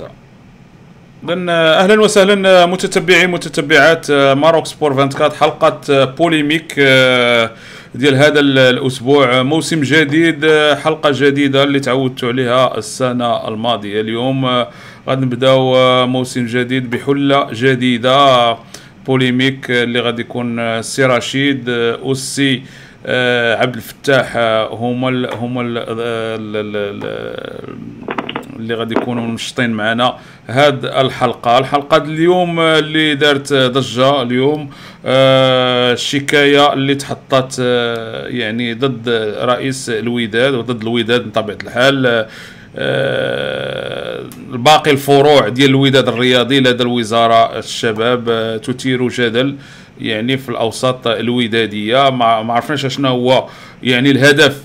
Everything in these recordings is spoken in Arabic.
تاع اذا أهلا وسهلا متتبعي متتبعات Maroc Sport 24 حلقة polémique ديال هذا الأسبوع. موسم جديد حلقة جديدة اللي تعودت عليها السنة الماضية. اليوم غادي نبداو موسم جديد بحلة جديدة. polémique اللي غادي يكون السي رشيد والسي عبد الفتاح هما هما ال اللي غادي يكونوا منشطين معنا. هاد الحلقة الحلقة اليوم اللي دارت ضجة اليوم آه الشكايه اللي تحطت آه يعني ضد رئيس الوداد وضد الوداد بطبيعة الحال. آه باقي الفروع ديال الوداد الرياضي لدى الوزارة الشباب آه تثير جدل يعني في الأوساط الودادية. ما عرفناش شنو هو يعني الهدف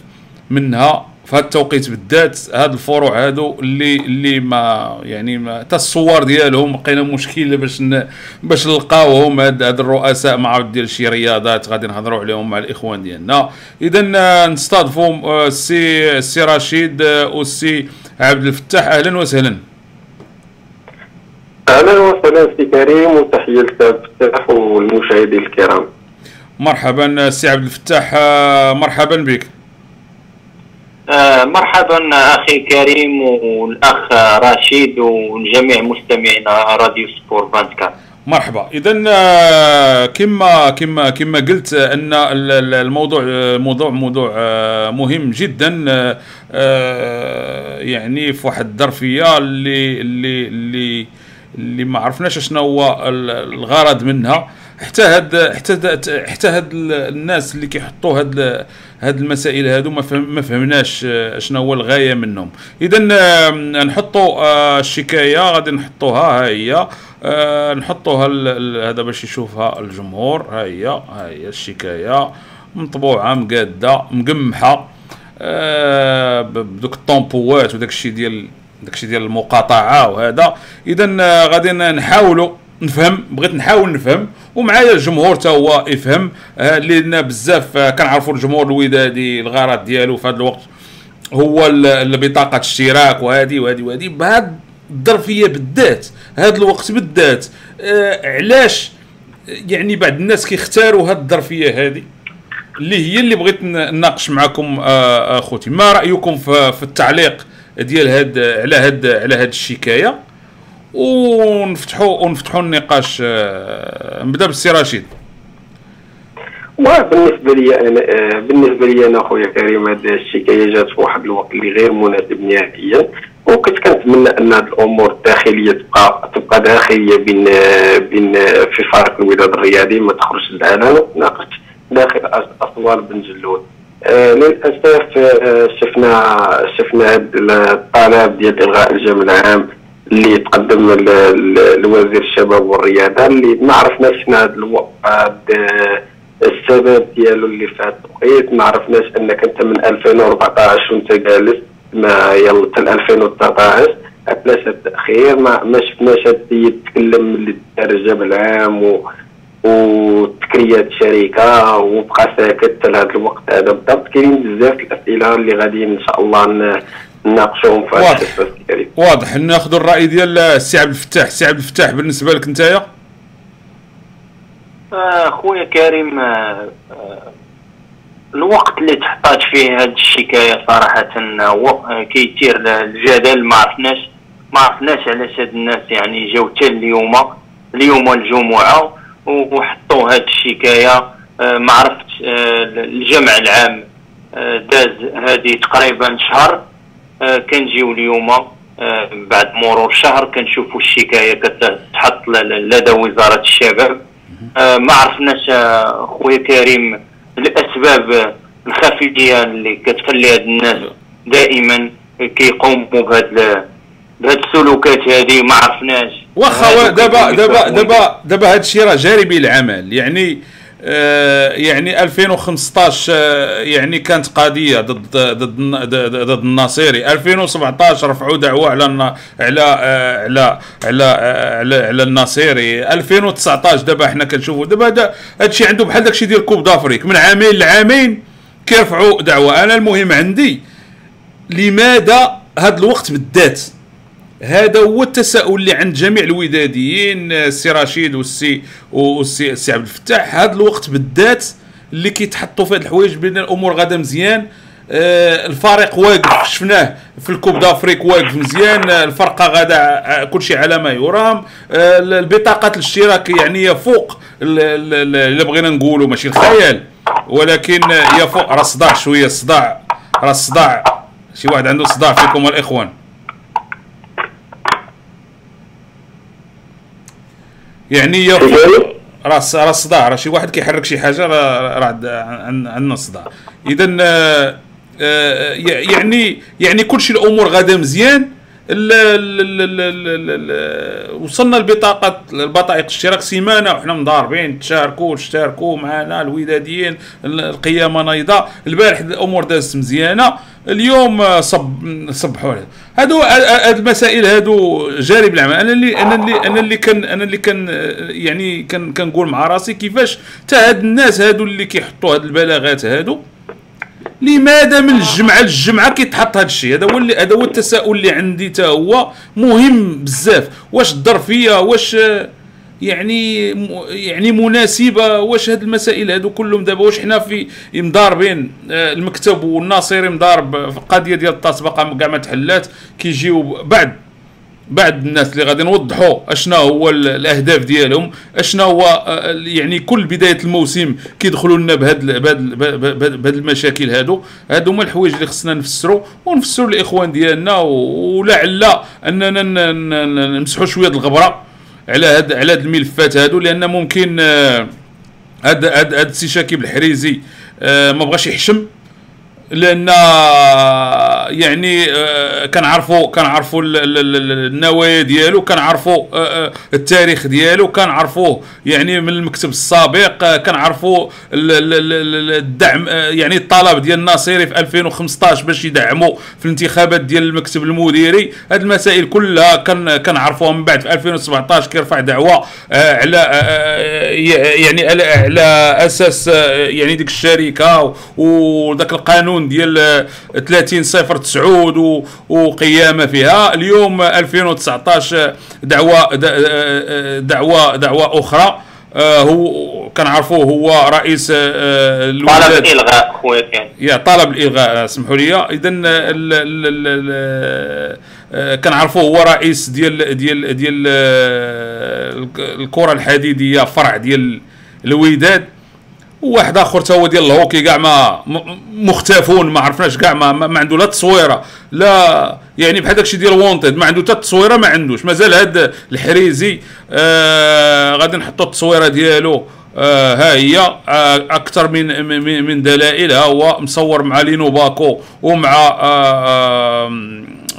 منها. في هذا التوقيت بالذات هاد الفروع هادو اللي اللي ما يعني ما حتى الصور ديالهم لقينا مشكل باش باش نلقاوهم هاد, هاد الرؤساء ما عرفت ديال شي رياضات غادي نهضروا عليهم مع الإخوان ديالنا. اذا نستضفوا السي السي رشيد والسي عبد الفتاح. أهلا وسهلا. أهلا وسهلا سي كريم وتحية لك الفتاح والمشاهدين الكرام. مرحبا سي عبد الفتاح مرحبا بك. آه مرحبا أخي كريم والأخ رشيد وجميع مستمعينا راديو Sport 24 مرحبا. اذا كما كما كما قلت أن الموضوع موضوع موضوع مهم جدا يعني في واحد الظرفية اللي اللي اللي اللي ما عرفناش شنو هو الغرض منها. حتى هاد حتى حتى هاد الناس اللي كيحطوا هاد هاد المسائل هادو ما فهم ما فهمناش شنو هو الغاية منهم. اذا نحطوا الشكاية غادي نحطوها ها هي. نحطوها هذا باش يشوفها الجمهور. ها هي ها هي الشكاية. مطبوعة مقادة مقمحة. بدوك الطومبوات وداك الشيء ديال داك الشيء ديال المقاطعة وهذا. اذا غادي نحاولوا نفهم. بغيت نحاول نفهم. ومعايا الجمهور تا هو يفهم لأن بزاف كنعرفوا الجمهور الودادي الغرض ديالو في هذا الوقت هو بطاقة اشتراك وهذه وهذه وهذه بهذه الظرفية بالذات هذا الوقت بالذات آه علاش؟ يعني بعض الناس كيختاروا هذه الظرفية هذه اللي هي اللي بغيت نناقش معكم آه اخوتي ما رأيكم في التعليق ديال هاد على هاد على هاد الشكاية؟ ونفتحوا ونفتحوا النقاش نبدأ بالسي رشيد. وبالنسبه لي أنا بالنسبة لي أنا خويا كريم هذه الشكايه جات في واحد الوقت اللي غير مناسب نهائيا. وكنت كنتمنى أن هذه الأمور الداخلية تبقى تبقى داخلية بين بين في فريق الوداد الرياضي ما تخرجش للعلن وتناقش داخل أسوار بن جلود. آه للأسف آه شفنا شفنا الطلب ديال إلغاء الجمع العام. اللي تقدم لوزير الشباب والرياضة اللي ما عرفناش شنو هذا الوقت السبب ديالو اللي في هذا التوقيت ما عرفناش أنك أنت من 2014 وأنت جالس ما يلا حتى 2019 علاش التأخير ما, ما شفناش هذا السيد اللي دار الجبل العام و وتكريات شركة وبقى ساكت لهذا الوقت هذا. بالضبط كاينين بزاف الأسئلة اللي غادي إن شاء الله نناقشوهم في واضح. واضح. ناخذ الرأي ديال السي عبد الفتاح. السي عبد الفتاح بالنسبة لك نتايا خويا كريم الوقت اللي تحطات فيه هذه الشكاية صراحة كيثير الجدل. ما عرفناش ما عرفناش علاش هاد الناس يعني جاو حتى اليوم اليوم الجمعه وحطوا هاد الشكاية. ما عرفت الجمع العام داز هذه تقريبا شهر. كنجيو اليوم بعد مرور شهر كنشوفوا الشكاية كتحط لدى وزارة الشباب. ما عرفناش خويا كريم الأسباب الخفية اللي كتخلي هاد الناس دائما كيقوموا بهاد بهاد السلوكات هذه ما عرفناش. واخا دابا دابا دابا دابا هاد الشيء راه جاري به العمل يعني آه يعني 2015 آه يعني كانت قضيه ضد ضد ضد الناصيري 2017 رفعوا دعوة على على آه على على على, على الناصيري 2019 دابا حنا كنشوفوا. دابا هذا الشيء عنده بحال داكشي ديال كوب دافريك من عامين لعامين كيرفعوا دعوة. أنا المهم عندي لماذا هذا الوقت بالذات؟ هذا هو التساؤل اللي عند جميع الوداديين السي رشيد والسي والسي السي عبد الفتاح. هذا الوقت بالذات اللي كيتحطوا في هذه الحوايج بين الأمور غادا مزيان. آه الفريق واقف شفناه في ال Coupe d'Afrique واقف مزيان. آه الفرقة غادا كل شيء على ما يرام. آه البطاقات الاشتراك يعني فوق اللي بغينا نقولوا ماشي الخيال. ولكن يا فوق. راه صداع شوية الصداع راه الصداع شي واحد عنده صداع فيكم الإخوان. يعني يا فوق راه راه الصداع راه شي واحد كيحرك شي حاجة راه عندنا صداع. اذا آه، آه، يعني يعني كلشي الأمور غادا مزيان. وصلنا البطاقة البطائق الاشتراك سيمانة. وحنا مضاربين تشاركوا اشتركوا معنا الوداديين القيامة نايضه البارح الأمور دازت مزيانة. اليوم صب صبحوا هادو هاد المسائل هادو جاري بالعمل أنا اللي أنا اللي أنا اللي كان أنا اللي كان يعني كان كنقول مع راسي كيفاش تا هاد الناس هادو اللي كيحطوا هاد البلاغات هادو. لماذا من الجمعة؟ للجمعه كيتحط هذا الشيء. هذا هو هذا هو التساؤل اللي عندي تا هو. مهم بزاف. واش الظرفيه واش يعني يعني مناسبة؟ واش هاد المسائل هادو كلهم دابا؟ واش حنا في مضاربين؟ آه، المكتب والناصري مضارب في القضية ديال التطبيق كاع ما تحلات. كيجيو بعد. بعد الناس اللي غادي نوضحوا اشنا هو الاهداف ديالهم اشنا هو آه، يعني كل بداية الموسم كيدخلوا لنا بهاد بهاد المشاكل هادو. هادو هما الحوايج اللي خصنا نفسروا ونفسروا للاخوان ديالنا ولعل أننا نمسحوا شوية الغبرة على هاد على هاد الملفات هادو لأن ممكن آه، هاد هاد هاد السي شاكيب الحريزي آه، ما بغاش يحشم. لأن يعني آه، كنعرفوا كنعرفوا النوايا ديالو كنعرفوا آه، آه، التاريخ ديالو كنعرفوه يعني من المكتب السابق كنعرفوا الدعم يعني الطلب ديال الناصيري في 2015 باش يدعموا في الانتخابات ديال المكتب المديري. هذه المسائل كلها كنعرفوها من بعد في 2017 كيرفع دعوة على يعني على أساس يعني ديك الشركة وذاك القانون ديال 30 صفر صفر تسعود وقيامه فيها. اليوم 2019 دعوه دعوه دعوة أخرى. آه، هو كنعرفوه هو رئيس آه، طلب الإلغاء خويا يا طلب الإلغاء اسمحوا لي. اذا آه، كنعرفوه هو رئيس ديال ديال ديال الكرة الحديدية فرع ديال الوداد. وواحد آخر تا هو ديال الهوكي كاع ما مختفون ما عرفناش كاع ما, ما عنده لا تصويرة لا يعني بحال داكشي ديال وونتد ما عنده حتى التصويره ما عندوش. مازال هاد الحريزي آه غادي نحطوا التصويرة ديالو آه ها هي آه أكثر من من, من دلائلها هو مصور مع لينو باكو ومع آه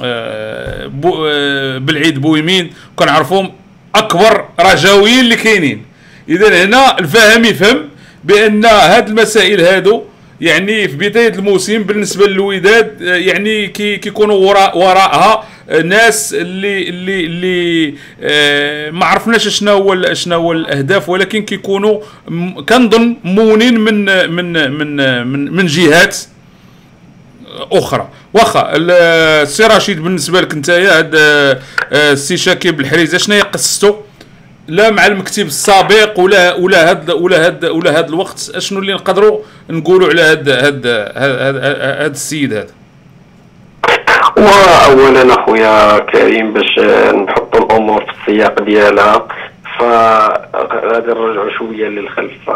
آه بو آه بالعيد بويمين. كنعرفهم أكبر رجاويين اللي كاينين. اذا هنا الفاهم يفهم. بأن هاد المسائل هادو يعني في بداية الموسم بالنسبة للوداد يعني كي كيكونوا وراء وراءها ناس اللي اللي اللي آه ما عرفناش شنو هو شنو هو الأهداف ولكن كيكونوا كنظن مونين من من من من, من جهات أخرى. واخا السي رشيد بالنسبة لك انت هاد آه، السي شاكيب الحريزه شنو قصته لا مع المكتب السابق ولا ولا هاد ولا هاد ولا هاد الوقت. أشنو اللي نقدروا نقولوا على هاد هاد هاد, هاد السيد هذا؟ واولا أخويا كريم باش نحطوا الأمور في السياق ديالها. فغادي نرجعوا شوية للخلف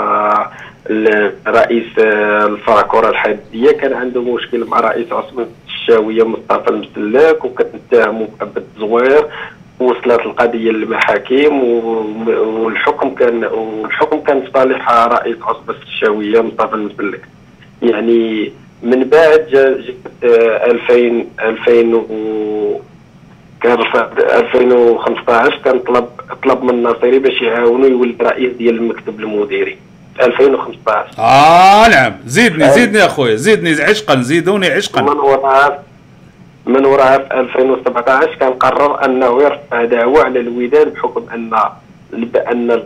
رئيس الفرع كرة الحديديه كان عنده مشكل مع رئيس عصبه الشاوية مصطفى المسلاك وكتتهموا بالتزوير وصلت القضية للمحاكم والحكم كان والحكم كان صالح رئيس عصبه الشاويه مصطفى المسلك يعني من بعد جات 2000 2000 و كان 2015 كان طلب طلب من الناصري باش يعاونوا يولد رئيس ديال المكتب المديري. 2015 آه نعم. زيدني زيدني أخويا. زيدني عشقا زيدوني عشقا. من وراء من وراها في 2017 كان قرر أنه يرفع دعوه على الوداد بحكم أن بان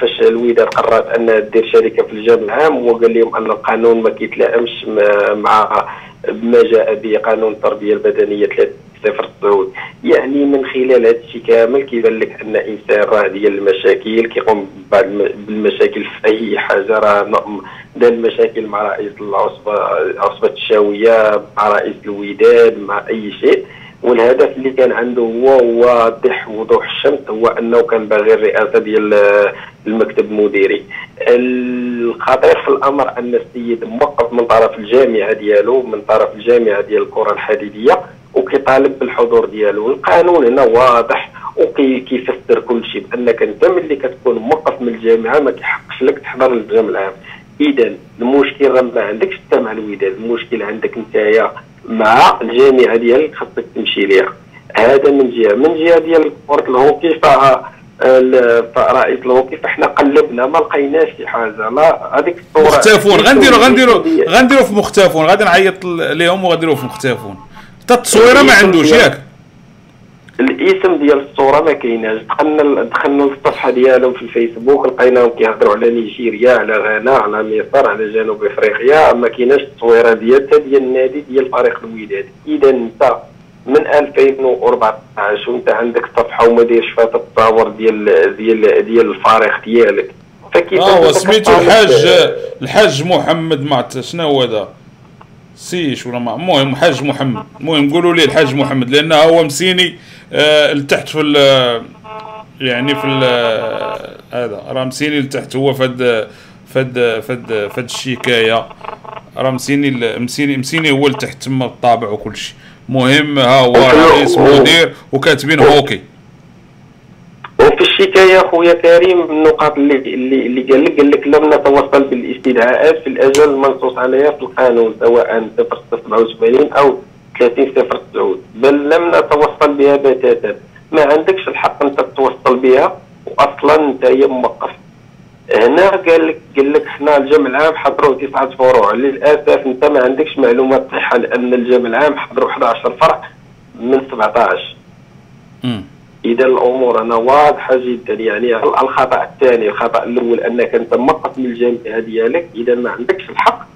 فاش الوداد قررت انها دير شركة في الجامع العام وقال لهم أن القانون ما كيتلائمش مع ما جاء به قانون التربية البدنية صفر صعود يعني من خلال هذا الشيء كامل كيبان لك أن إنسان راه ديال المشاكل كيقوم ببعض بالمشاكل في أي حاجة. راه دار المشاكل مع رئيس العصبة عصبة الشاوية مع رئيس الوداد مع أي شيء. والهدف اللي كان عنده هو واضح وضوح الشمس هو أنه كان باغي الرئاسة ديال المكتب المديري. الخطير في الأمر أن السيد موقف من طرف الجامعة ديالو من طرف الجامعة ديال الكرة الحديدية. وكيطالب بالحضور ديالو القانون هنا واضح وكيفسر كل شيء بأنك أنت ملي كتكون موقف من الجامعة ما كيحقش لك تحضر للجامع العام اذا المشكل راه ما عندكش انت مع الوداد المشكل عندك نتايا مع الجامعة ديالك خاصك تمشي ليها. هذا من جهة. من جهة ديال كره الهوكي ف رئيس الهوكي فاحنا قلبنا ما لقيناش شي حاجة. لا هذيك الصورة مختفون. غنديروا غنديروا غنديروا في مختفون. غادي نعيط لهم وغنديروا في مختفون. حتى التصويره ما عندوش ياك. الاسم ديال الصورة ما كايناش. دخلنا دخلنا للصفحة ديالهم في الفيسبوك لقيناهم كيهضروا على نيجيريا على غانا على مصر على جنوب إفريقيا. ما كايناش التصويرة ديال ديال النادي ديال فريق الوداد إذا انت من 2014 وانت عندك صفحة وما دايرش فيها التصاور ديال ديال ديال الفريق ديالك. فكيف آه سميتو الحاج الحاج محمد معت شنو هو هذا. سيش ولا المهم الحاج محمد. المهم قولوا لي الحاج محمد لأن هو مسيني آه لتحت في يعني في هذا راه مسيني لتحت هو فد فد فد فد الشكاية. راه مسيني مسيني مسيني هو لتحت تما الطابع وكل شيء مهم ها هو رئيس مدير وكاتبين هوكي. وفي الشكايه خويا كريم النقاط اللي اللي اللي قال لك قال لك لم نتوصل بالاستدعاءات في الأجل المنصوص عليها في القانون سواء 077 أو 3009 بل لم نتوصل بها بتاتا. ما عندكش الحق أنت تتوصل بها واصلا أنت هي موقف. هنا قال لك قال لك حنا الجمع العام حضروا تسعة فروع. للأسف أنت ما عندكش معلومات صحه لأن الجمع العام حضروا 11 فرع من 17 امم إذا الأمور هنا واضحة جدا يعني الخطأ الثاني الخطأ الأول أنك أنت موقف من الجامعة ديالك إذا ما عندكش الحق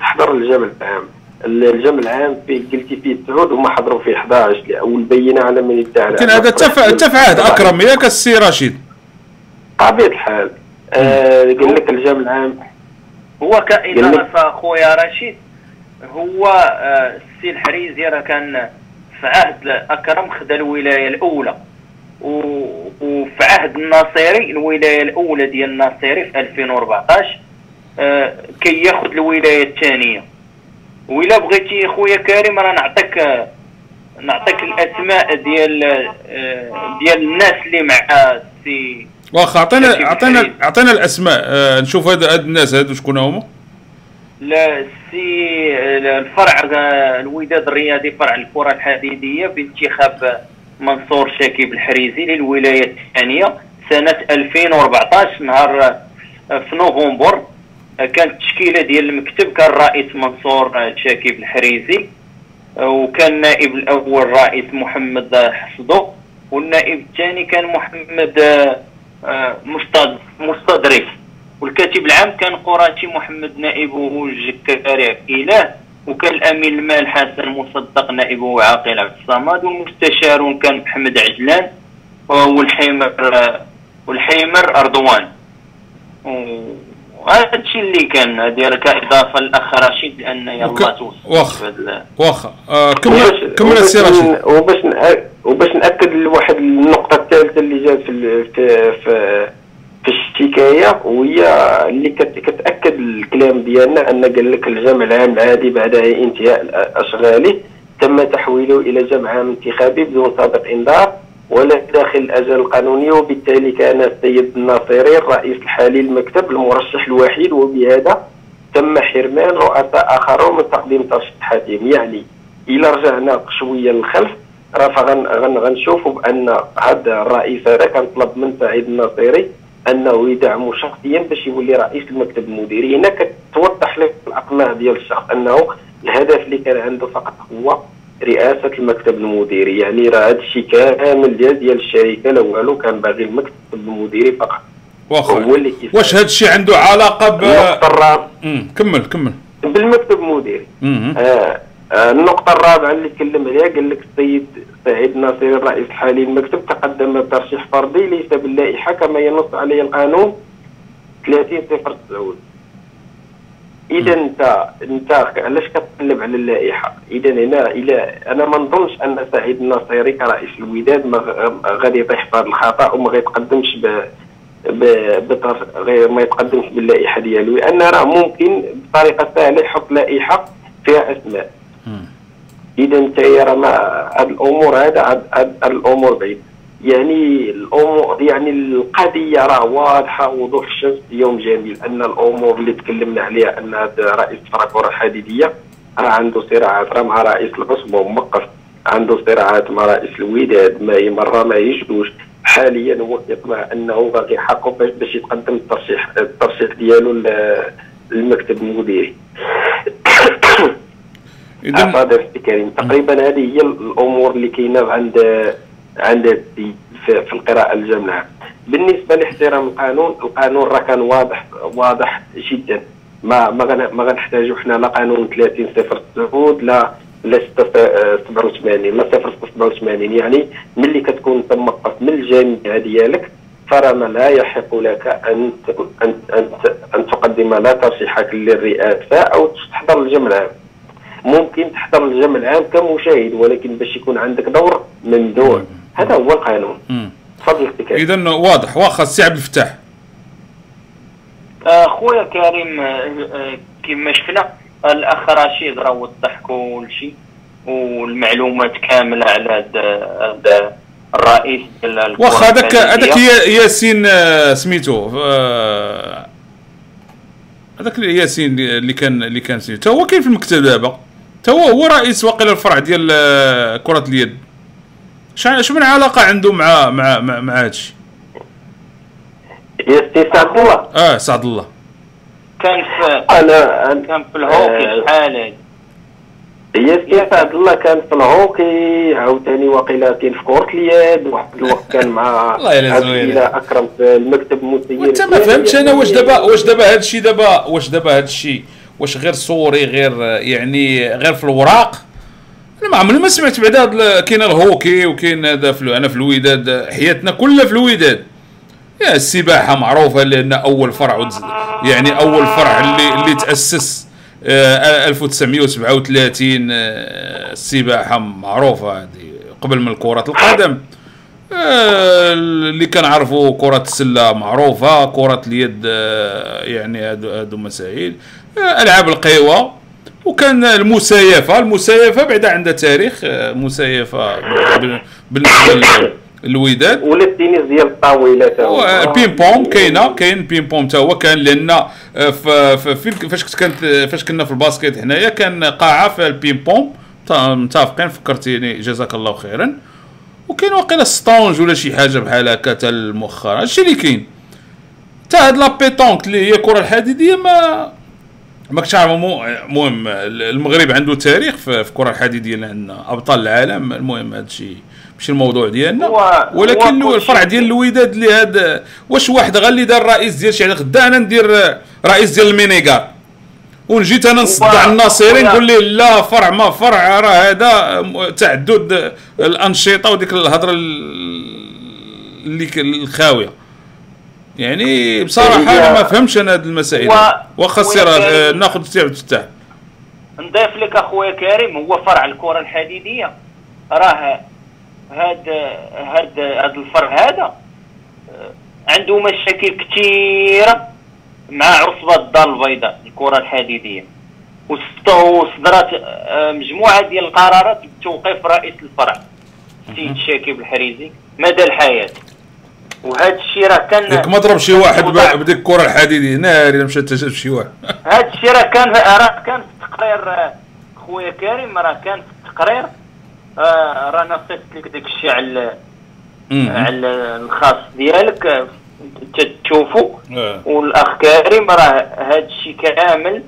تحضر الجمع العام. الجمع العام فيه قلتي فيه تسعود وما حضروا فيه 11 والبينه على من ادعى لكن هذا تفع عهد أكرم ياك السي رشيد. طبيعة الحال. آه قال لك الجمع العام. هو كإضافة خويا رشيد هو آه السي الحريزي راه كان في عهد أكرم خدا الولاية الأولى. وفي عهد الناصيري الولاية الأولى ديال الناصيري في 2014 آه كي ياخذ الولاية الثانية. وإلا بغيتي خويا كريم راه نعطيك آه نعطيك الأسماء. ديال آه ديال الناس اللي مع السي واخا عطينا عطينا عطينا الأسماء. آه نشوف هاد هاد الناس هادو شكون هما؟ لا السي الفرع الوداد الرياضي فرع الكرة الحديدية بانتخاب منصور شاكيب الحريزي للولاية الثانية سنة 2014 نهار في نوفمبر كانت التشكيلة ديال المكتب كان الرئيس منصور شاكيب الحريزي وكان النائب الأول رئيس محمد حصدو والنائب الثاني كان محمد مستدرك والكاتب العام كان قراتي محمد نائبه الجكاري اله وكان الامين المال حسن مصدق نائبه عاقل عبد الصمد والمستشار كان محمد عجلان والحيمر والحيمر أردوان. وهذا الشيء اللي كان ديال كاضافه للأخ رشيد لأن يلا توصل واخا واخا آه كمل كمل السي رشيد. وباش وباش نأكد لواحد النقطة الثالثة اللي جات في في في, في الشكايه وهي اللي كتأكد الكلام ديالنا أن قال لك الجمع العام العادي بعد انتهاء اشغاله تم تحويله إلى جمع عام انتخابي بدون سابق إنذار ولا داخل الاجال القانوني وبالتالي كان السيد الناصري الرئيس الحالي للمكتب المرشح الوحيد وبهذا تم حرمان رؤساء آخرون من تقديم ترشيحاتهم يعني إلى رجعنا شوية للخلف راه غنشوفوا بأن هذا الرئيس هذا كان طلب من سعيد الناصري أنه يدعمه شخصيا باش يولي رئيس المكتب المديري. هنا كتوضح لك الاقناع ديال الشخص أنه الهدف اللي كان عنده فقط هو رئاسة المكتب المديري. يعني راه هذا الشيء كامل ديال ديال الشركة لا والو كان باغي المكتب المديري فقط. واخا. واش هذا الشيء عنده علاقة ب كمل كمل. بالمكتب المديري. آه، النقطة الرابعة اللي تكلم عليها قال لك السيد سعيد ناصري الرئيس الحالي للمكتب تقدم بترشيح فردي ليس باللائحة كما ينص عليه القانون 30 صفر 9 إذا انت انت علاش كتقلب على اللائحة؟ إذا هنا إلى أنا ما نظنش أن سعيد الناصري كرئيس الوداد ما غادي يطيح في هذا الخطأ وما غيتقدمش ب غير ما يتقدمش باللائحة ديالو لأن راه ممكن بطريقة سهلة يحط لائحة فيها أسماء. إذا راه ما الأمور هذا الأمور بعيد. يعني الأمور يعني القضية راه واضحة وضوح الشمس يوم جميل. أن الأمور اللي تكلمنا عليها أن رئيس الكره الحديدية راه عنده صراعات. راه مع رئيس العصبه موقف. عنده صراعات مع رئيس الوداد. ما هي مرة ما يجدوش. حاليا هو يطمع أنه باقي حقه باش يتقدم الترشيح الترشيح ديالو للمكتب المديري. اذا كريم. تقريبا هذه هي الأمور اللي كاينة عند عند في القراءة الجامعة. بالنسبة لاحترام القانون القانون راه كان واضح واضح جدا. ما ما ما غنحتاجوا حنا لا قانون 30 صفر 9 لا لا 87 لا 0 87 يعني ملي كتكون موقف من الجامعة ديالك فرا لا يحق لك أن ان أن, أن تقدم لا ترشيحك للرئاسة أو تحضر الجمع العام ممكن تحضر الجمع العام كمشاهد ولكن باش يكون عندك دور ممنوع هذا هو القانون. تفضل اذا واضح واخا السي عبد الفتاح. آه، خويا كريم آه، آه، كما شفنا الاخ رشيد راه وضح كل شيء والمعلومات كاملة على هذا الرئيس ديال واخا هذاك هذاك ياسين سميتو هذاك ياسين اللي كان اللي كان سميتو. هو كاين في المكتب دابا. هو هو رئيس واقيلا الفرع ديال كرة اليد. شو من علاقة عنده مع مع مع, مع هادشي يا سي سعد الله. آه سعد الله. كان في أنا كان في الهوكي آه، شحال هي سي سعد الله كان في الهوكي عاوتاني واقيلا كاين في كرة اليد واحد الوقت كان مع الله يلا أكرم في المكتب المسير وانت ما فهمتش أنا واش دابا واش دابا هذا الشيء دابا واش دابا هذا الشيء. واش غير صوري غير يعني غير في الوراق. أنا ما عمري ما سمعت بعدا كاين الهوكي وكاين هذا أنا في الوداد حياتنا كلها في الوداد. يا السباحة معروفة لأن أول فرع يعني أول فرع اللي اللي تأسس 1937 آه، آه، السباحة معروفة هذه قبل من كرة القدم. آه، اللي كنعرفوا كرة السلة معروفة كرة اليد يعني هادو هادو مسائل ألعاب القوى وكان المسايفة المسايفة بعدا عندها تاريخ مسايفة بالنسبة الوداد ولا التنس ديال الطاولة تا ال ping-pong كاينة كاين ال ping-pong تا هو كان لأن آه، فاش كنت كانت فاش كنا في ال basket هنايا كان قاعة في ال ping-pong متفقين فكرتيني جزاك الله خيرا. وكاين واقيلا ستونج ولا شي حاجة بحال هكا تا مؤخرا هادشي اللي كاين. تا هاد لا بيتونك اللي هي الكره الحديدية ما عارف المهم المغرب عنده تاريخ في الكرة الحديدية اللي عندنا أبطال العالم المهم هادشي ماشي الموضوع ديالنا. ولكن الفرع ديال الوداد اللي هذا واش واحد غير اللي دار رئيس ديال شي غدا أنا ندير رئيس ديال المينيغار ونجيت أنا نصدع الناصري نقول ليه لا فرع ما فرع راه هذا تعدد الأنشطة وديك الهضرة اللي الخاوية. يعني بصراحة أنا ما فهمش أنا هذه المسائل. واخا سير ناخذ السي عبد الفتاح نضيف لك أخويا كريم هو فرع الكرة الحديدية. راه هاد هاد هاد الفرع هذا آه، عنده مشاكل كثيره مع عصبة الدار البيضاء الكرة الحديدية. وصدرت آه، مجموعة ديال القرارات بتوقيف رئيس الفرع السيد شاكيب الحريزي مدى الحياة. وهذا الشيء راه كان ياك ما ضرب شي واحد بديك الكره الحديديه ناري مشى تجاب شي واحد. هذا الشيء راه كان راه كان في التقرير خويا كريم راه كان في التقرير. آه رانا صيفط لك داك الشيء على على الخاص ديالك. تشوفوا آه. والأخ كريم راه هذا الشيء كامل.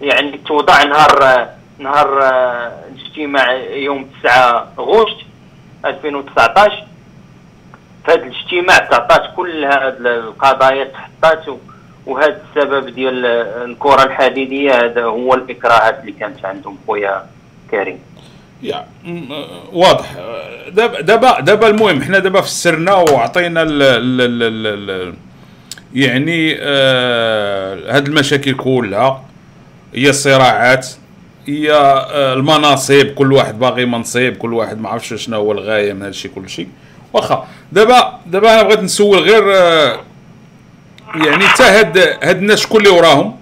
يعني توضع نهار نهار آه، الاجتماع يوم 9 غشت 2019 هذا الاجتماع تعطات كل هذه القضايا تحطات وهذا السبب ديال الكرة الحديدية هذا هو الإكراهات اللي كانت عندهم خويا كريم. يا واضح. دابا دابا دابا المهم حنا دابا فسرنا وعطينا ال ال ال ال ال يعني آه هاد المشاكل كلها. هي الصراعات هي آه المناصب كل واحد باغي منصب كل واحد ما عرفش شنو هو الغايه من هادشي كل شيء واخا. دابا دابا أنا بغيت نسول غير آه يعني حتى هاد هاد الناس شكون اللي وراهم؟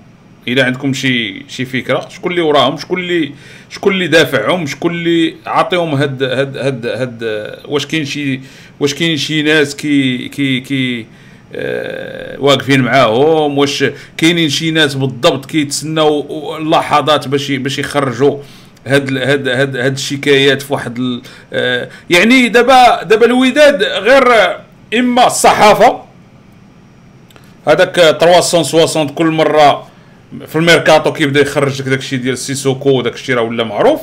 اذا عندكم شي شي فكرة. شكون اللي وراهم؟ شكون اللي شكون اللي دافعهم؟ شكون اللي عاطيهم هاد هاد هاد هاد واش كاين شي واش كاين شي ناس كي كي كي آه واقفين معاهم؟ واش كاينين شي ناس بالضبط كيتسناو اللحظات باش باش يخرجوا؟ هاد هاد هاد هاد الشكايات في واحد آه يعني دابا دابا الوداد غير إما الصحافة هذاك 360 كل مرة في الميركاتو كيبدا يخرج لك داكشي ديال سيسوكو وداك الشيء راه ولا معروف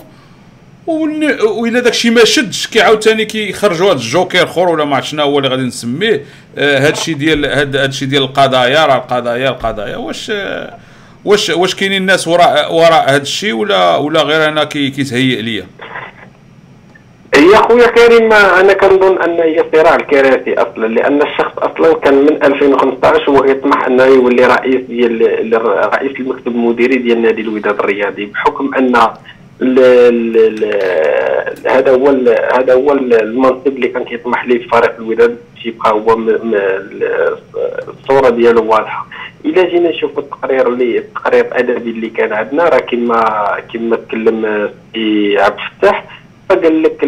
وإلا داكشي ما شدش كي عاوتاني كيخرجوا هاد الجوكر اخر ولا ما عرفت شنو هو اللي غادي نسميه آه هادشي ديال هاد هادشي ديال القضايا راه القضايا القضايا واش آه واش واش كاينين الناس وراء وراء هاد الشيء ولا ولا غير أنا كيتهيأ ليا؟ هي خويا كريم أنا كنظن أن هي صراع الكراسي أصلا لأن الشخص أصلا كان من 2015 هو يطمح أنه يولي رئيس ديال رئيس المكتب المديري ديال نادي الوداد الرياضي بحكم أن هذا هو هذا هو المنصب اللي كان كيطمح ليه في فريق الوداد. تيبقى هو الصورة ديالو واضحة. إلا جينا نشوفوا التقرير اللي التقرير الأدبي اللي كان عندنا راه كما كما تكلم في عبد الفتاح فقال لك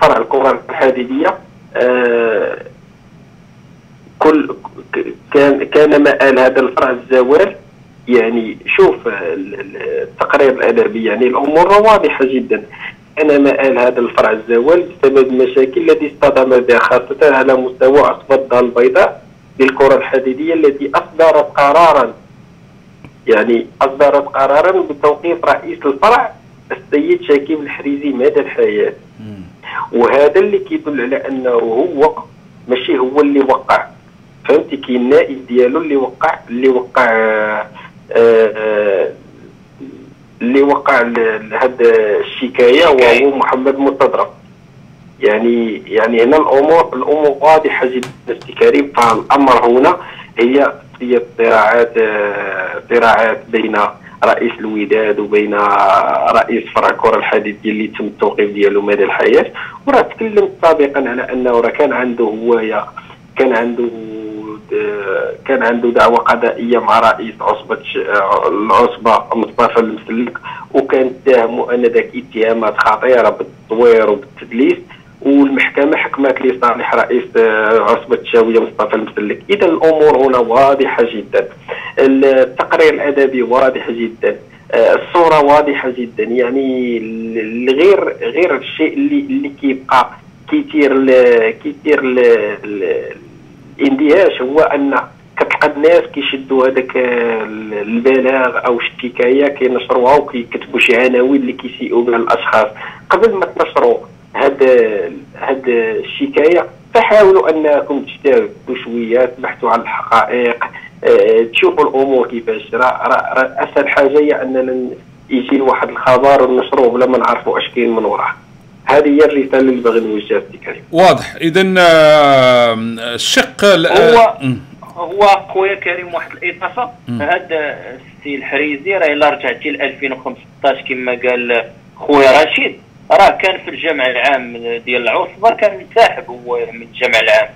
فرع الكره الحديدية آه كل كان كان مآل هذا الفرع الزوال. يعني شوف التقرير الأدبي يعني الأمور واضحة جدا. كان مآل هذا الفرع الزوال بسبب المشاكل التي اصطدم بها خاصة على مستوى عصبه الدار البيضاء للكره الحديدية التي أصدرت قرارا. يعني أصدرت قرارا بتوقيف رئيس الفرع السيد شكيب الحريزي مدى الحياة. وهذا اللي كيدل على أنه هو ماشي هو اللي وقع. فهمتي؟ كاين النائب ديالو اللي وقع اللي وقع آآ آه، آآ اللي وقع هذا الشكاية وهو محمد مستدرك. يعني يعني هنا الأمور الأمور واضحة جدا. سي كريم فالامر هنا هي هي صراعات آه، صراعات بين رئيس الوداد وبين رئيس فرع كرة الحديد اللي تم التوقيف ديالو مدى الحياة. وراه تكلمت سابقا على أنه راه كان عنده هواية كان عنده كان عنده دعوة قضائية مع رئيس عصبة العصبة مصطفى المسلك وكان اتهموا أن ذاك اتهامات خطيرة بالتطوير وبالتدليس والمحكمة حكمت لصالح رئيس عصبة الشاوية مصطفى المسلك اذا الأمور هنا واضحة جدا. التقرير الأدبي واضح جدا. الصورة واضحة جدا. يعني غير غير الشيء اللي اللي كيبقى كيثير كيثير الاندهاش هو أن كتلقى الناس كيشدوا هذاك البلاغ أو الشكايه كينشروها وكيكتبوا شي عناوين اللي كيسيئوا بها الأشخاص. قبل ما تنشروا هاد هاد الشكاية فحاولوا أنكم تجتهدوا شوية تبحثوا عن الحقائق آه تشوفوا الأمور كيفاش. راه أسهل حاجة هي أننا يجي واحد الخبر ونشروه بلا ما نعرفوا اش كاين من وراه. هذه هي الرسالة اللي باغي نوجهها سي كريم. واضح. اذا الشق هو هو خويا كريم واحد الاضافه هذا السي الحريزي راه إلا رجعتي ل 2015 كما قال خويا رشيد. راه كان في الجمع العام ديال العصبه كان منسحب هو من الجمع العام.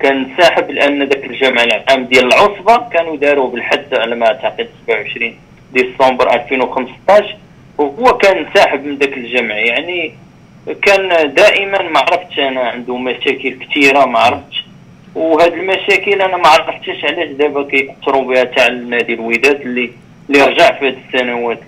كان ساحب لأن ذاك الجمع العام ديال العصبه كانوا داروا بالحد على ما أعتقد 27 ديسمبر 2015 وهو كان ساحب من ذاك الجمع يعني كان دائما ما عرفتش أنا عنده مشاكل كثيرة ما عرفتش. وهاد المشاكل أنا ما عرفتش علاش دابا كيأثروا بها تاع النادي الوداد اللي اللي رجع في هذه السنوات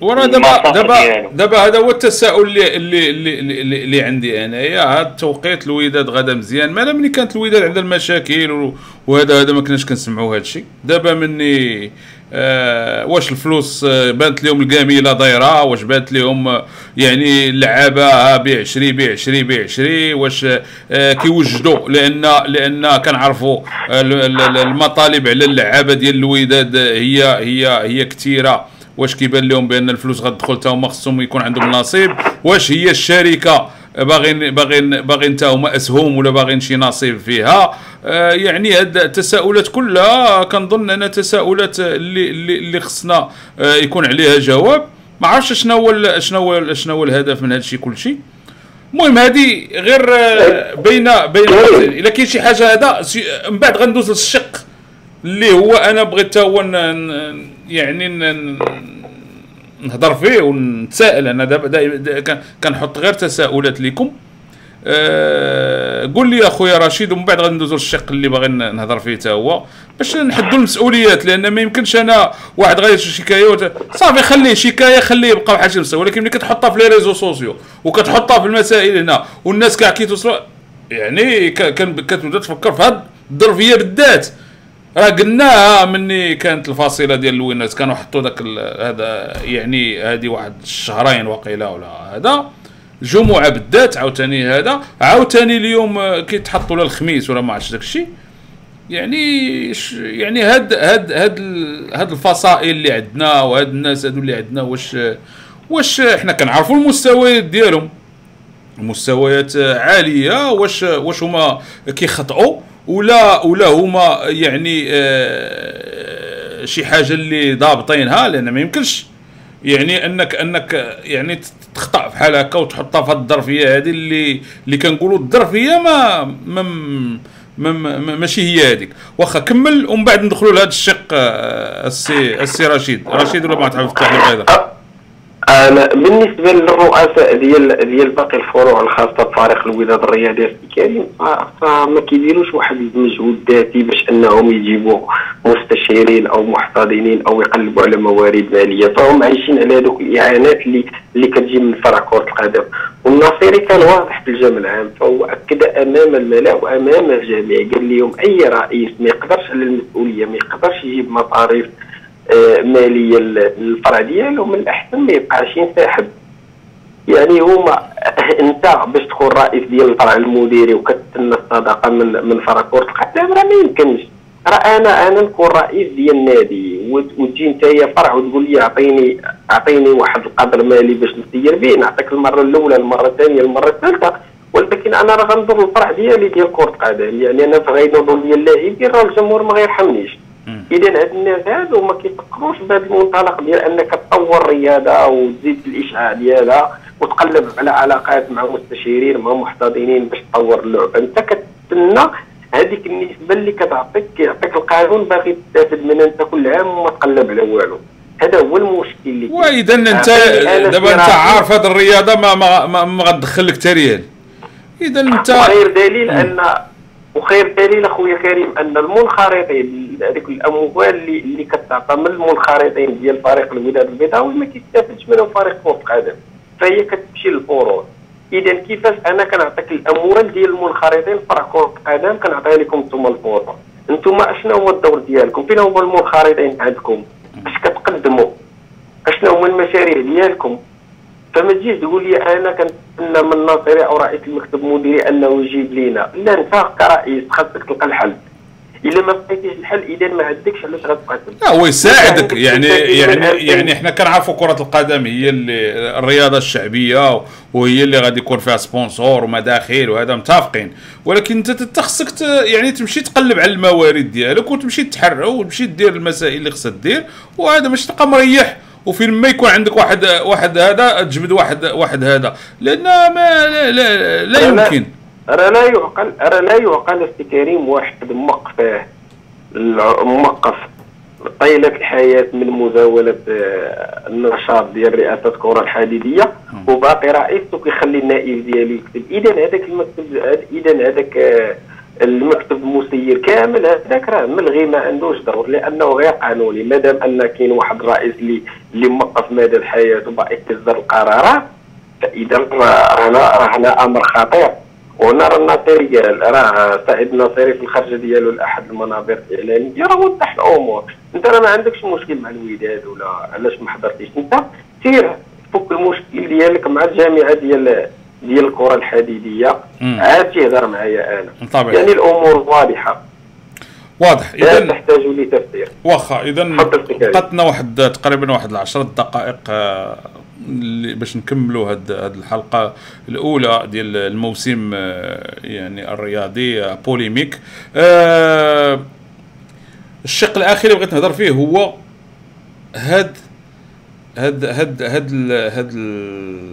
ورا دابا دابا دابا هذا هو التساؤل اللي اللي اللي, اللي, اللي عندي انايا هذا التوقيت الوداد غدا مزيان. مالا ملي كانت الوداد عندها المشاكل وهذا هذا ما كناش كنسمعوا هذا الشيء دابا مني آه واش الفلوس آه بانت لهم الجميلة دايرة واش بانت لهم آه يعني اللعابة بيع شري بيع شري بيع شري واش آه كيوجدوا لأن لأن كنعرفوا المطالب على اللعابة ديال الوداد هي هي هي كثيرة. واش كيبان لهم بأن الفلوس غتدخل حتى هما خصهم يكون عندهم نصيب؟ واش هي الشركة باغين باغين باغين حتى هما أسهم ولا باغين شي نصيب فيها. آه يعني هاد التساؤلات كلها كنظن انها تساؤلات اللي اللي, اللي خصنا آه يكون عليها جواب. ما عرفتش شنو هو شنو هو شنو هو الهدف من هذا الشيء كل شيء المهم هذه غير آه بين بين إلا كاين شي حاجة هذا من بعد غندوز للشق. اللي هو أنا بغيت هو يعني نهضر فيه ونتساءل. أنا دابا كنحط غير تساؤلات لكم أه قول لي أخويا رشيد ومن بعد غندوزو للشق اللي باغي نهضر فيه حتى هو. باش نحدوا المسؤوليات لأن ما يمكنش أنا واحد غير شكاية صافي خليه شكاية خليه يبقى بحال شي مسؤول. ولكن ملي كتحطها في les réseaux sociaux وكتحطها في المسائل هنا والناس كاع كيتوصلوا يعني كتبدا تفكر في هاد الظرفية بالذات. راه قلناها مني كانت الفاصله ديال الوينات كانوا حطوا ذاك هذا يعني هذه واحد الشهرين وقيله ولا هذا. الجمعه بالذات عاوتاني هذا. عاوتاني اليوم كيتحطوا للخميس ولا ما عرفتش داك الشيء يعني يعني هاد هاد هاد هاد الفصائل اللي عندنا وهاد الناس هادو اللي عندنا واش واش حنا كنعرفوا المستويات ديالهم. مستويات عالية واش واش هما كيخطئوا. ولا ولا هما يعني آه شي حاجة اللي ضابطينها لأن ما يمكنش. يعني انك أنك يعني تخطأ بحال هكا وتحطها في الظرفية هذه اللي اللي كنقولوا الظرفية ما ما, ما, ما ماشي هي هذيك واخا كمل ومن بعد ندخلوا لهذا الشق آه، السي السي رشيد. رشيد ولا ما تعرف تفتح أنا بالنسبة للرؤساء ديال ديال باقي الفروع الخاصة بفريق الوداد الرياضي الكريم فما كيديروش واحد المجهود ذاتي باش أنهم يجيبوا مستشارين أو محتضنين أو يقلبوا على موارد مالية. فهم عايشين على هذوك الإعانات اللي اللي كتجي من فرع كرة القدم. والناصري كان واضح في الجمع العام فهو أكد أمام الملأ وأمام الجميع. قال لهم أي رئيس ما يقدرش على المسؤولية ما يقدرش يجيب مصاريف ماليه للفرع ديالو من الأحسن ما يبقاش ينسحب. يعني هما انت باش تكون رئيس ديال الفرع المديري وكتسنى الصداقه من من فرع كره القدم راه ما يمكنش. راه أنا أنا نكون رئيس ديال النادي وتجي انت فرع وتقول لي اعطيني أعطيني واحد القدر مالي باش نسير به نعطيك المرة الأولى المرة الثانية المرة الثالثة. ولكن أنا راه غنضر الفرع ديالي ديال كره القدم يعني أنا غينوضوا لي اللاعبين راه الجمهور ما غيرحمنيش. اذا هاد الناس هادو ما كيفكروش بهذا المنطلق ديال أنك تطور الرياضه وتزيد الإشعاع ديالها وتقلب على علاقات مع مستشارين مع محتضنين باش تطور اللعبة. أنت كتستنى هذيك النسبة اللي كتعطيك كيعطيك القانون باغي تستافد منها. أنت كل عام وما تقلب على والو. هذا هو المشكل اللي وإذا أنت دابا أنت عارف هذه الرياضه ما ما, ما, ما غتدخل لك حتى ريال. إذا أنت غير دليل ان وخير دليل أخويا كريم أن المنخرطين هذيك الأموال اللي اللي كتعطى من المنخرطين ديال فريق الوداد البيضاوي ما كيستافدش منهم فريق كره القدم فهي كتمشي للفروض. اذا كيفاش أنا كنعطيك الأموال ديال المنخرطين فريق كره القدم كنعطيها لكم أنتم الفروض. أنتم أشنو هو الدور ديالكم؟ فين هما المنخرطين عندكم؟ أش كتقدموا؟ أشنو هما المشاريع ديالكم؟ فما تجيش تقول لي أنا كنتسنى من ناصري أو رئيس المكتب المديري أنه يجيب لينا. لا أنت كرئيس خاصك تلقى الحل. إلا ما لقيتيش الحل اذا ما عندكش علاش غتبقى لا هو يساعدك. يعني يعني يعني إحنا كنعرفوا كرة القدم هي اللي الرياضة الشعبية وهي اللي غادي يكون فيها sponsor ومداخيل وهذا متفقين. ولكن أنت خصك يعني تمشي تقلب على الموارد ديالك وتمشي تحرر وتمشي دير المسائل اللي خصك دير وهذا باش تبقى مريح. وفين ما يكون عندك واحد واحد هذا تجبد واحد واحد هذا. لأن ما لا, لا, لا. يمكن. راه لا يعقل راه لا يعقل اسي كريم واحد موقفه موقف طيلة الحياة من مزاولة آه، النشاط ديال رئاسة الكرة الحديدية. وباقي رئيسته كيخلي النائب ديالو يكتب. إذا هذاك المكتب إذا هذاك آه، المكتب المسير كامل. هذاك راه ملغي ما عندوش دور لأنه غير قانوني. مادام أن كاين واحد الرئيس اللي اللي موقف مدى الحياة وباقي يصدر القرارات فإذا رانا رانا أمر خطير. ونرى الناصري قال راه سعيد الناصري في الخرجه ديالو لأحد المنابر الاعلاميه راه وضح الأمور. أنت راه ما عندكش مشكل مع الوداد ولا علاش ما حضرتيش؟ أنت سير فك المشكل ديالك مع الجامعة ديال ديال الكرة الحديدية. عاد تهضر معايا أنا. طبعا. يعني الأمور واضحة. واضح. اذا تحتاج لتفسير واخا اذا. بقاتنا واحد تقريبا واحد العشرة دقائق آه، باش نكملوا هاد هاد الحلقة الأولى ديال الموسم آه، يعني الرياضي آه، بوليميك. الشق الأخير اللي بغيت نهضر فيه هو هاد هاد هاد هاد ال- هاد ال-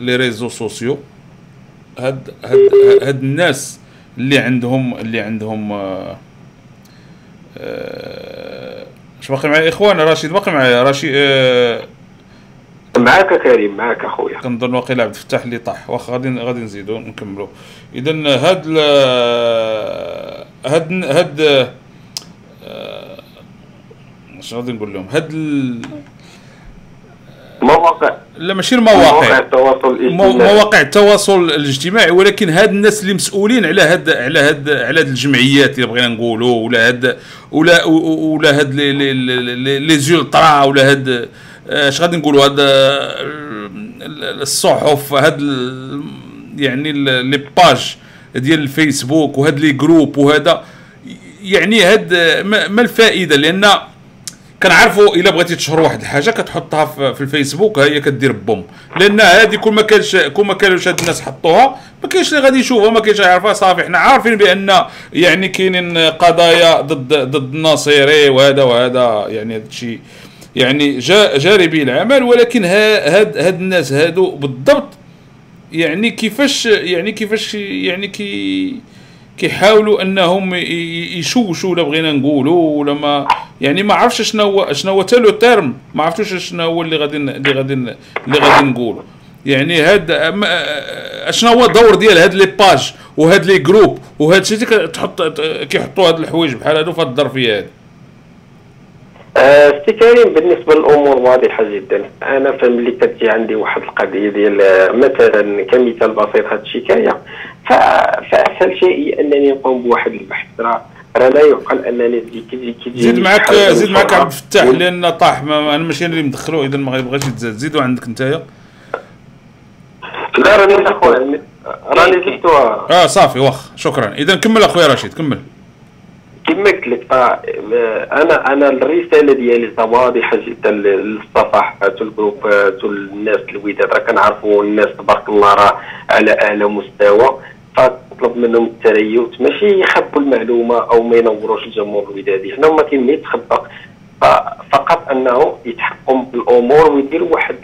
les réseaux sociaux. هاد هاد هاد الناس اللي عندهم اللي عندهم آه، آه، اش باقي معايا اخويا رشيد باقي معايا رشيد آه، معاك كريم معاك أخويا. كنظن واقيلا عبد الفتاح اللي طاح. واخا غادي غادي نزيدو نكملوا اذا هاد ال- هاد هاد آه، اش غادي نقول لهم؟ هاد ال- مواقع لا ماشي مواقع المواقع التواصل مو- الاجتماعي. مواقع التواصل الاجتماعي ولكن هاد الناس اللي مسؤولين على هاد على هاد على هاد الجمعيات اللي بغينا نقولوا ولا هاد ولا ولا هاد لي لي لي زولترا ولا هاد آه، اش غادي نقولوا هاد آه، ال- الصحف هاد يعني les pages ديال الفيسبوك وهاد les groupes وهذا يعني هاد آه، ما الفائدة لأن كنعرفوا إلا بغيتي تشهر واحد الحاجة كتحطها في في الفيسبوك ها هي كدير boom. لأن هذه كل ما كانش كل ما كانوش هاد الناس حطوها ما كاينش اللي غادي يشوفها ما كاينش يعرفها صافي حنا عارفين بأن يعني كاينين قضايا ضد ضد الناصيري وهذا وهذا يعني هذا الشيء. يعني جا جاري به العمل ولكن ها- هاد هاد الناس هادو بالضبط يعني كيفاش يعني كيفاش يعني كي كيحاولوا أنهم يشوشوا ولا بغينا نقولوا ولا ما يعني ما عرفتش شنو هو شنو هو تا le terme ما عرفتوش شنو هو اللي غادي اللي غادي اللي غادي نقولوا. يعني هاد شنو هو الدور ديال هاد les pages وهاد les groupes وهاد الشيء كتحط كيحطوا هاد الحوايج بحال هادو في هاد الظرفيه هادي. آه، سي كريم بالنسبة للأمور واضحة جدا. أنا فملي كتجي عندي واحد القضية ديال آه، مثلا كمثال بسيط هذه الشكاية. فأسهل شيء هي أنني نقوم بواحد البحث راه راه لا يعقل أنني تجي كتجي كتجي زيد معك زيد معك عبد الفتاح لأن طاح ما أنا ماشي أنا اللي مدخلو إذا ما بغاش يتزاد. زيدوا عندك نتايا؟ لا راني أخويا. راني زدتها آه صافي واخ شكرا. إذا كمل أخويا رشيد كمل. كما قلت لك. آه، أنا أنا الرسالة ديالي واضحة جدا للصفحات والجروبات والناس الوداد. راه كنعرفوا الناس تبارك الله راه على أعلى مستوى. فطلب منهم التريث ماشي يخبوا المعلومة أو ما ينوروش الجمهور الودادي. حنا هما ما يتخبى فقط أنه يتحكم بالامور ويدير واحد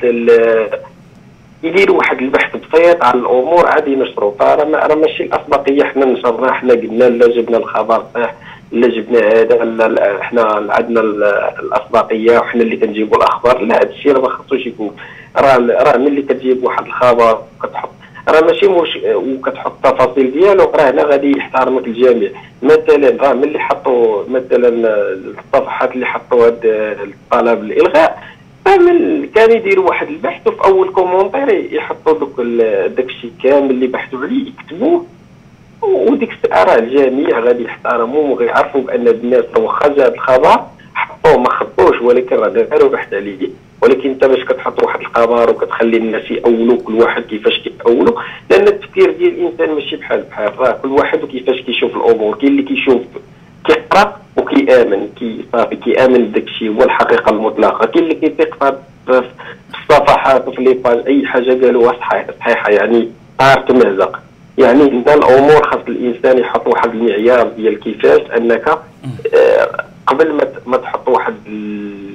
يدير واحد البحث بسيط على الأمور عاد ينشروا. فراه راه ماشي الأسبقية حنا نشرنا حنا قلنا لا جبنا الخبر صح لا جبنا هذا حنا عندنا ال- الأسبقية وحنا اللي كنجيبوا الأخبار. لا هذا الشيء راه ما خصوش يكون. راه راه ملي كتجيب واحد الخبر كتحط راه ماشي مش وكتحط التفاصيل ديالو راه هنا غادي يحترمك الجميع. مثلا راه ملي حطوا مثلا الصفحات اللي حطوا هذا الطلب الالغاء فين كان يديروا واحد البحث وفي أول commentaire يحطوا دوك داك الشيء كامل اللي بحثوا عليه يكتبوه. وديك الساعة راه الجميع غادي يحترموا وغيعرفوا بأن الناس واخا جا الخبر حطوه ما حطوهش ولكن راه داروا بحث عليه. ولكن انت باش كتحط واحد الخبر وكتخلي الناس يأولوا كل واحد كيفاش كيأولوا لأن التفكير ديال الإنسان ماشي بحال بحال راه كل واحد وكيفاش كيشوف الأمور كاين اللي كيشوف كيقرأ وكيآمن كي صافي كيآمن بداك الشيء هو الحقيقة المطلقه كاين اللي كيثق في الصفحات وفي les pages أي حاجة قالوها صحيحة يعني طارت معزة يعني هنا الأمور خاص الإنسان يحط واحد المعيار ديال كيفاش أنك آه، قبل ما ما تحط واحد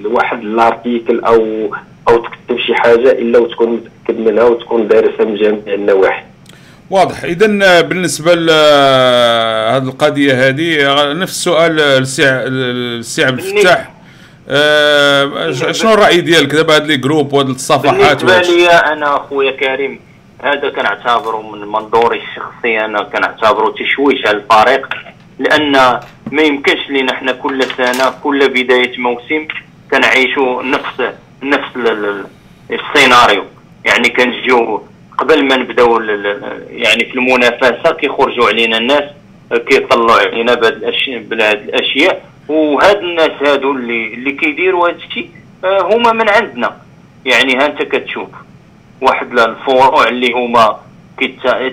واحد ال article أو أو تكتب شي حاجة إلا وتكون متأكد منها وتكون دارسها من جميع النواحي. واضح. إذا بالنسبة لهذه القضية هذه نفس السؤال للسي عبد الفتاح. آه، شنو الرأي ديالك دابا هاد les groupes وهاد الصفحات بالنسبة لي أنا أخويا كريم هذا كنعتبره من منظوري الشخصي أنا كنعتبره تشويش على الفريق لأن ما يمكنش لينا حنا كل سنة كل بداية موسم كنعيشوا نفس نفس ال- ال- السيناريو. يعني كنجيو قبل ما نبداو يعني في المنافسة كيخرجوا علينا الناس كيطلعوا علينا بهاد الاشياء الأشياء. وهاد الناس هادو اللي اللي كيديروا هاد الشيء آه، هما من عندنا. يعني ها انت كتشوف واحد الفروع اللي هما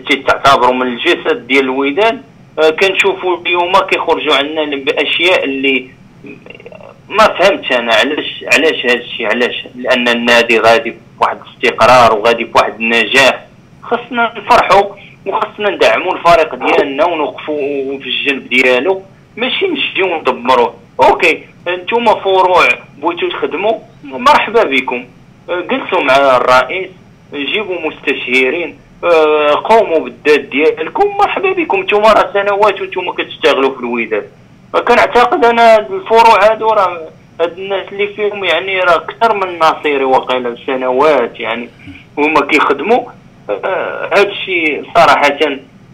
كيتعتبروا من الجسد ديال الودان آه، كنشوفوا اليوم كيخرجوا عندنا بأشياء اللي ما فهمتش أنا علاش علاش هذا الشيء؟ علاش؟ لأن النادي غادي بواحد الاستقرار وغادي بواحد النجاح. خصنا نفرحوا وخصنا ندعموا الفريق ديالنا ونوقفوا في الجنب ديالو. ماشي نجيو ندمروه أوكي أنتم فروع بغيتوا تخدموا مرحبا بكم. جلسوا مع الرئيس جيبوا مستشيرين. آه، قوموا بالذات ديالكم مرحبا بكم. أنتم راه سنوات وأنتم كتشتغلوا في الوداد كنعتقد أنا الفروع هادو راه هاد الناس اللي فيهم يعني راه أكثر من ناصيري وقيلا سنوات يعني هما كيخدموا. آه هاد الشيء صراحة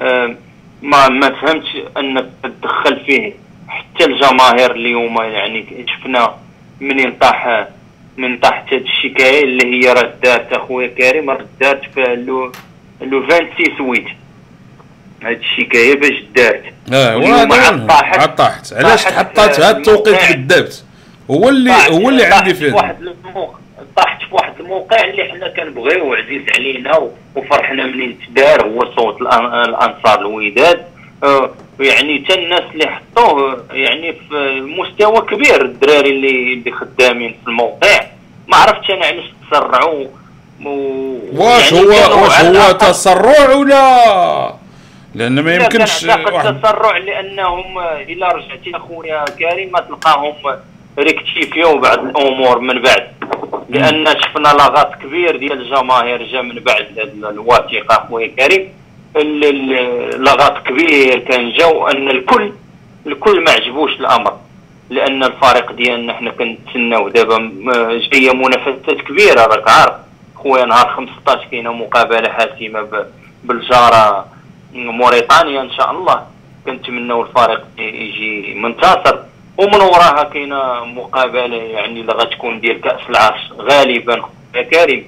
آه ما ما فهمتش انك تدخل فيه حتى الجماهير اليوم يعني شفنا منين طاح من طاحت هاد الشكاية اللي هي راه دارت أخويا كريم راه دارت في لو لو 26 ويت هاد الشكايه باش دارت. آه عاد طاحت. طاحت. علاش تحطات هاد التوقيت بالضبط هو اللي هو اللي عندي فيه واحد طاحت في واحد الموقع اللي حنا كنبغيو وعزيز علينا وفرحنا منين تدار هو صوت الأنصار الوداد. آه، يعني حتى الناس اللي حطوه يعني في مستوى كبير. الدراري اللي اللي خدامين في الموقع. ما عرفتش أنا علاش تسرعوا. واش يعني هو واش هو تسرع ولا؟ لأن ما يمكنش واحد تسرع لأنهم الا رجعتي أخويا كريم ما تلقاهم ريكتيفيو بعض الأمور من بعد. لأن شفنا لاغات كبير ديال الجماهير جا من بعد الوثيقه أخويا كريم لاغات كبير كان جاو أن الكل الكل ما عجبوش الأمر. لأن الفريق ديالنا حنا كنتسناو دابا جاية منافسات كبيرة راك عارف. خويا نهار 15 كاينة مقابله حاسمه بالجارة موريتانيا إن شاء الله. كنتمناو الفريق يجي منتصر. ومن وراها كاينة مقابلة يعني اللي غتكون ديال كأس العرش. غالبا يا كريم.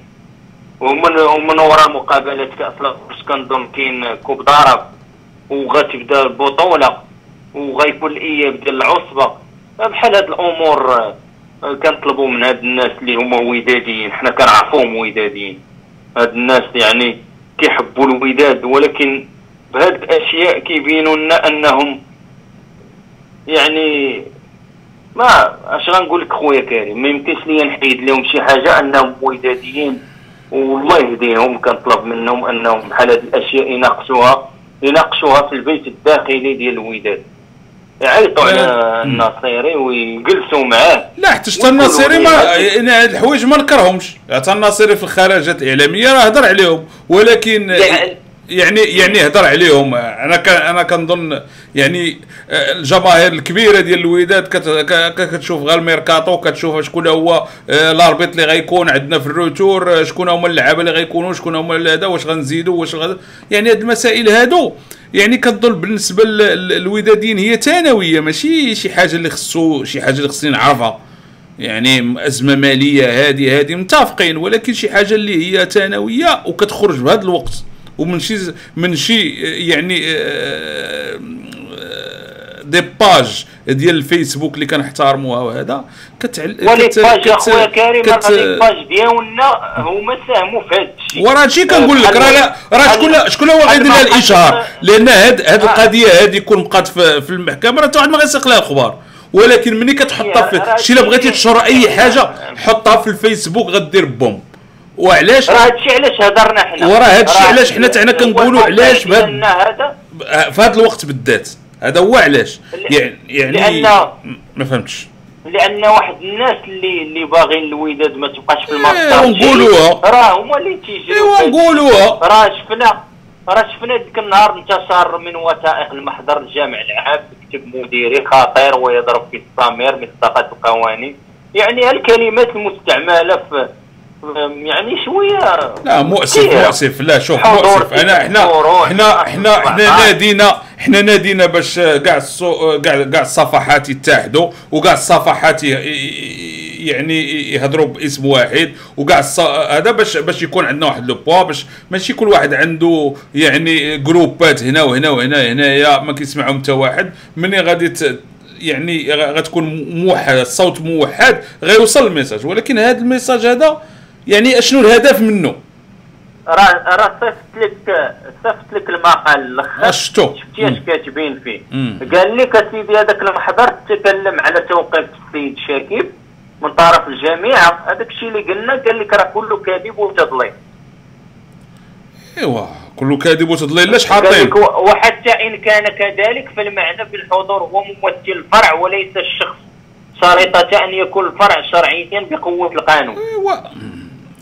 ومن ومن وراء مقابلة كأس العرش كنظن كاين كوب ضرب. وغتبدا البطولة. وغيكون الإياب ديال العصبة. بحال هاد الأمور كنطلبوا من هاد الناس اللي هما وداديين حنا كنعرفوهم وداديين هاد الناس يعني كيحبوا الوداد ولكن بهاد الأشياء كيبينوا لنا أنهم يعني ما اش غنقول لك خويا كريم ما يمكنش ليا نحيد لهم شي حاجة أنهم وداديين والله يهديهم كنطلب منهم أنهم بحال هذه الأشياء يناقشوها يناقشوها في البيت الداخلي ديال الوداد يعيطوا على الناصيري ويجلسوا معاه. لا حتى الناصيري ما يعني هاد الحوايج ما نكرهمش حتى الناصيري في الخرجات الإعلامية راه هضر عليهم. ولكن يعني يعني هضر عليهم. أنا كان أنا كنظن يعني آه، الجماهير الكبيرة ديال الوداد كتشوف غير الميركاتو كتشوف شكون هو آه، ال arbitre اللي غيكون عندنا في ال retour آه، شكون هما اللعابة اللي غيكونوا شكون هما هذا واش غنزيدوا واش غد... يعني هاد المسائل هادو. يعني كنظن بالنسبة للوداديين هي ثانوية ماشي شي حاجة اللي خصو شي حاجة اللي خصني نعرفها. يعني أزمة مالية هذه هذه متفقين ولكن شي حاجة اللي هي ثانوية وكتخرج بهذا الوقت. ومن شي من شي يعني آه، آه، des pages ديال الفيسبوك اللي كنحترموها وهذا كتعل و les pages أخويا كريم كت... باج ديالنا هما ساهموا في هذا الشيء. وراه هادشي كنقول لك راه راه شكون شكون هو غيدير لها الإشهار؟ لأن هاد هاد آه. القضية هادي كون بقات في, في المحكمة راه واحد ما غيسيق لها الخبار ولكن ملي كتحطها في شي الا بغيتي تشهر أي حاجة حطها في الفيسبوك غدير بوم. وعلاش؟ راه هادشي علاش هضرنا حنا؟ وراه هادشي علاش حنا تاعنا كنقولوا علاش بهذا في هذا الوقت بالذات. هذا هو علاش. يعني يعني ما فهمتش. لأن واحد الناس اللي اللي باغيين الوداد ما تبقاش في الماتش ايوا نقولوها راه هما اللي تيجيو. ايوا نقولوها راه شفنا راه شفنا ديك النهار انتشر من وثائق المحضر الجامع العام كتب مديري خطير ويضرب في من القوانين يعني الكلمات المستعملة في يعني شوية لا مؤسف مؤسف. لا شوف مؤسف. أنا إحنا إحنا إحنا إحنا نادينا إحنا نادينا باش كاع كاع كاع الصفحات يتحدوا وكاع الصفحات يعني يهضروا باسم واحد وكاع هذا باش باش يكون عندنا واحد le poids باش ماشي كل واحد عنده يعني جروبات هنا وهنا وهنا هنايا ما كيسمعهم حتى واحد. ملي غادي يعني غتكون موحد الصوت موحد غيوصل ال message. ولكن هذا ال message هذا يعني أشنو الهدف منه؟ راه راه صيفط لك صيفط لك المقال. الآخر شفتو شفتي اش كاتبين فيه. قال لك اسيدي هذاك المحضر تكلم على توقيف السيد شاكيب من طرف الجامعة هذاك الشيء اللي قلنا قال لك راه كله كاذب وتضليل. إيوا كله كاذب وتضليل. لاش حاطين وحتى إن كان كذلك فالمعنى بالحضور هو ممثل الفرع وليس الشخص. شريطة ان يكون الفرع شرعيا بقوة القانون. إيوا.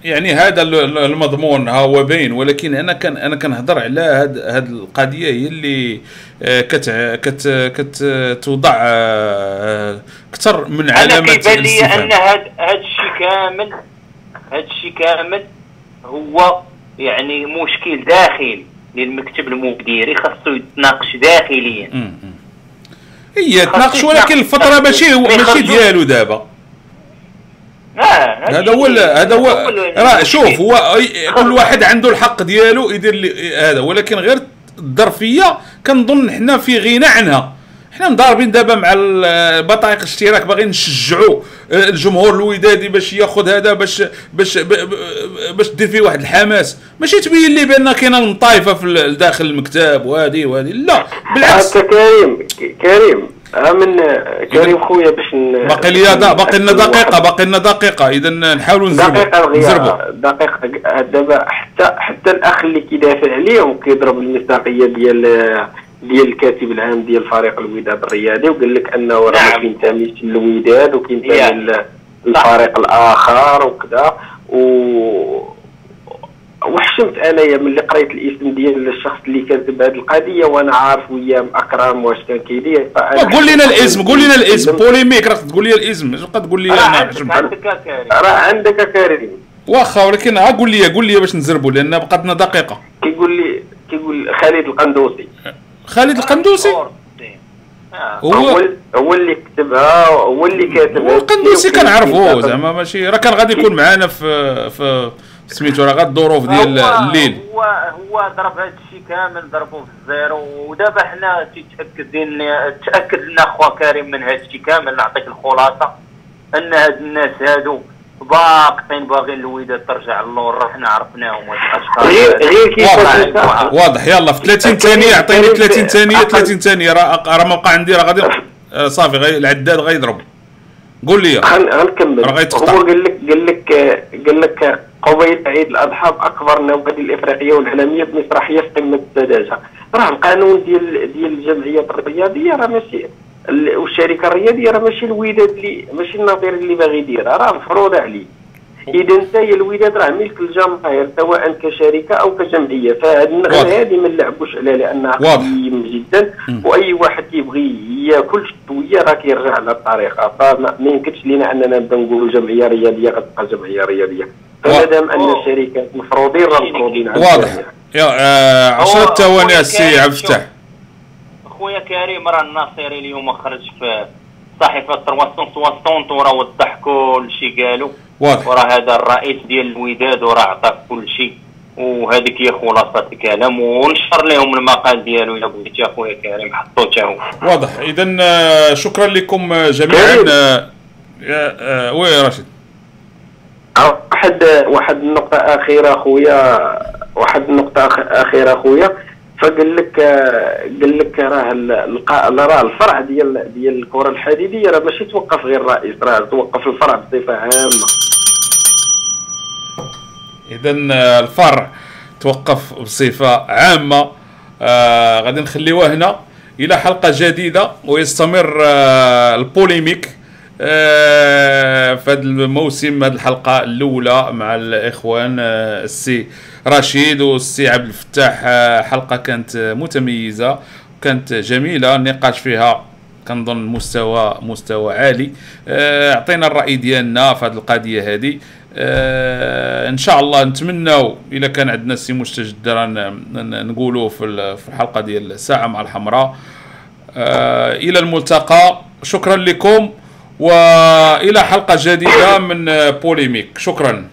يعني هذا المضمون ها هو باين ولكن أنا كان أنا كنهضر على هاد هاد القضية هي اللي آه، كت كت كتوضع آه، أكثر من علامات أنا لي أن هاد هاد الشيء كامل هاد الشيء كامل هو يعني مشكل داخلي للمكتب المديري خاصو يتناقش داخليا. هي تناقش ولكن الفترة ماشي ماشي ديالو دابا. هذا هو هذا هو راه شوف هو كل واحد عنده الحق ديالو يدير هذا. ولكن غير الظرفية كنظن حنا في غنى عنها. حنا مضاربين دابا مع بطايق الاشتراك باغيين نشجعوا الجمهور الودادي باش ياخذ هذا باش باش باش دير فيه واحد الحماس. ماشي تبين لي بان كاينة طائفه في داخل المكتب وهذه وهذه لا بالعكس. كريم كريم. من كريم خويا باش باقي لي باقي لنا دقيقة باقي لنا دقيقة. اذا نحاولوا نزربوا دقيقة دقيقة دابا حتى حتى الأخ اللي كيدافع عليه وكيضرب المصداقية ديال ديال الكاتب العام ديال فريق الوداد الرياضي وقال لك أنه راه نعم. كينتمي للوداد وكينتمي للفريق الآخر وكذا. و وحشمت انايا ملي قريت الاسم ديال الشخص اللي كاتب هذه القضية وأنا عارف وياه أكرم واش كان كيدير قول لنا الاسم قول لنا الاسم. Polémique راك تقول لي الاسم اش تقول لي أنا عندك راه عندك كريم. واخا ولكن قول لي قول لي باش نزربوا لأن بقات لنا دقيقة. كيقول لي كيقول خالد القندوسي. خالد القندوسي؟ هو هو اللي كتبها هو اللي كاتبها القندوسي كنعرفوه زعما ماشي راه كان غادي يكون معنا في في سميتو راه غير الظروف ديال الليل هو هو ضرب هذا الشيء كامل ضربوه في ال zéro. ودابا حنا تيتاكد تأكد لنا خوا كريم من هذا الشيء كامل نعطيك الخلاصة إن هاد الناس هادو باقين باغيين الوداد ترجع للور حنا عرفناهم هاد الأشخاص. غير غير كيف واضح. يلا في 30 ثانية عطيني 30 ثانية 30 ثانية. راه راه ما بقى عندي راه غادي آه، صافي غي العداد غيضرب قول لي. غنكمل هو قال لك قال لك قال لك قضيه عيد الاضحى باكبر النوادي الإفريقية والعالمية. بمسرحيه في قمه السذاجه راه القانون ديال ديال الجمعيات الرياضية راه ماشي والشركة الرياضية راه ماشي الوداد اللي ماشي النظير اللي باغي يديرها. راه مفروضه عليه. إذا انت الوداد راه ملك الجماهير سواء كشركة أو كجمعية. فهذه النغمة هذه ما نلعبوش عليها لأنها قديم جدا. وأي واحد كيبغي يأكل شوية راه كيرجع على الطريقة. فما يمكنش لينا أننا نبدأ نقولوا جمعية رياضيه غتبقى جمعية رياضيه فما دام ان الشركات مفروضين راه مفروضين واضح. يا 10 آه، ثواني السي عبد الفتاح. خويا كريم راه الناصري اليوم خرج في صحيفة 360 وراه وضح كل شيء قالوا. واضح. وراه هذا الرئيس ديال الوداد وراه عطاك كل شيء. وهذيك هي خلاصة الكلام. ونشر لهم المقال ديالو. الا بغيتي اخويا كريم حطو حتى هو. واضح. اذا آه، شكرا لكم جميعا. آه، وي راشد. واحد واحد النقطة أخيرة أخويا. واحد النقطة أخيرة أخويا. فقال لك قال لك راه راه الفرع ديال ديال الكرة الحديدية راه ماشي توقف غير الرئيس راه توقف الفرع بصفة عامة. اذا الفرع توقف بصفة عامة. آه غادي نخليوه هنا إلى حلقة جديدة ويستمر آه البوليميك آه في هذا الموسم هذه الحلقة الأولى مع الإخوان آه السي رشيد والسي عبد الفتاح آه، حلقة كانت متميزة كانت جميلة النقاش فيها كنظن مستوى مستوى عالي. آه، أعطينا الرأي ديالنا في هذه القضية هذه. آه إن شاء الله نتمناو اذا كان عندنا السي مستجد نقولوا في الحلقة ديال الساعة مع الحمراء. إلى الملتقى. شكرا لكم والى حلقة جديدة من بوليميك شكرا.